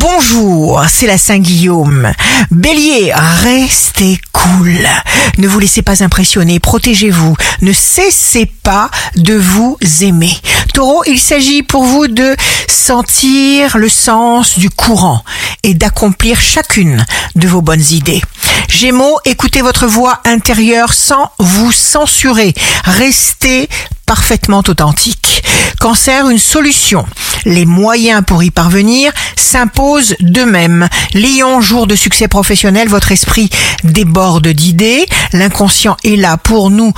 bonjour, c'est la Saint-Guillaume. Bélier, restez cool. Ne vous laissez pas impressionner, protégez-vous. Ne cessez pas de vous aimer. Taureau, il s'agit pour vous de sentir le sens du courant et d'accomplir chacune de vos bonnes idées. Gémeaux, écoutez votre voix intérieure sans vous censurer. Restez parfaitement authentique. Cancer, une solution. Les moyens pour y parvenir s'imposent d'eux-mêmes. Lion, jour de succès professionnel, votre esprit déborde d'idées. L'inconscient est là pour nous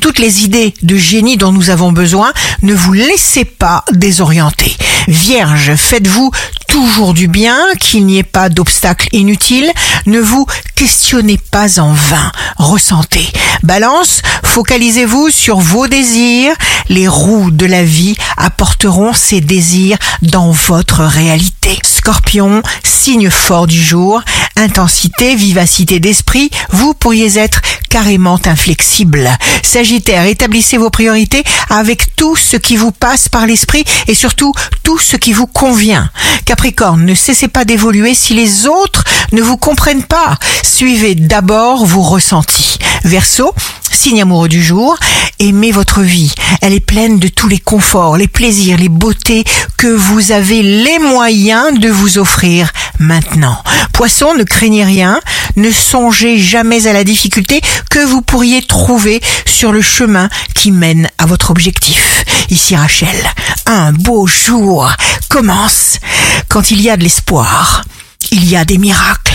toutes les idées de génie dont nous avons besoin. Ne vous laissez pas désorienter. Vierge, faites-vous toujours du bien, qu'il n'y ait pas d'obstacles inutiles. Ne vous questionnez pas en vain. Ressentez. Balance, focalisez-vous sur vos désirs. Les roues de la vie apporteront ces désirs dans votre réalité. Scorpion, signe fort du jour, intensité, vivacité d'esprit, vous pourriez être carrément inflexible. Sagittaire, établissez vos priorités avec tout ce qui vous passe par l'esprit et surtout tout ce qui vous convient. Capricorne, ne cessez pas d'évoluer si les autres ne vous comprennent pas. Suivez d'abord vos ressentis. Verseau, signe amoureux du jour, aimez votre vie. Elle est pleine de tous les conforts, les plaisirs, les beautés que vous avez les moyens de vous offrir maintenant. Poisson, ne craignez rien, ne songez jamais à la difficulté que vous pourriez trouver sur le chemin qui mène à votre objectif. Ici Rachel, un beau jour commence quand il y a de l'espoir. Il y a des miracles.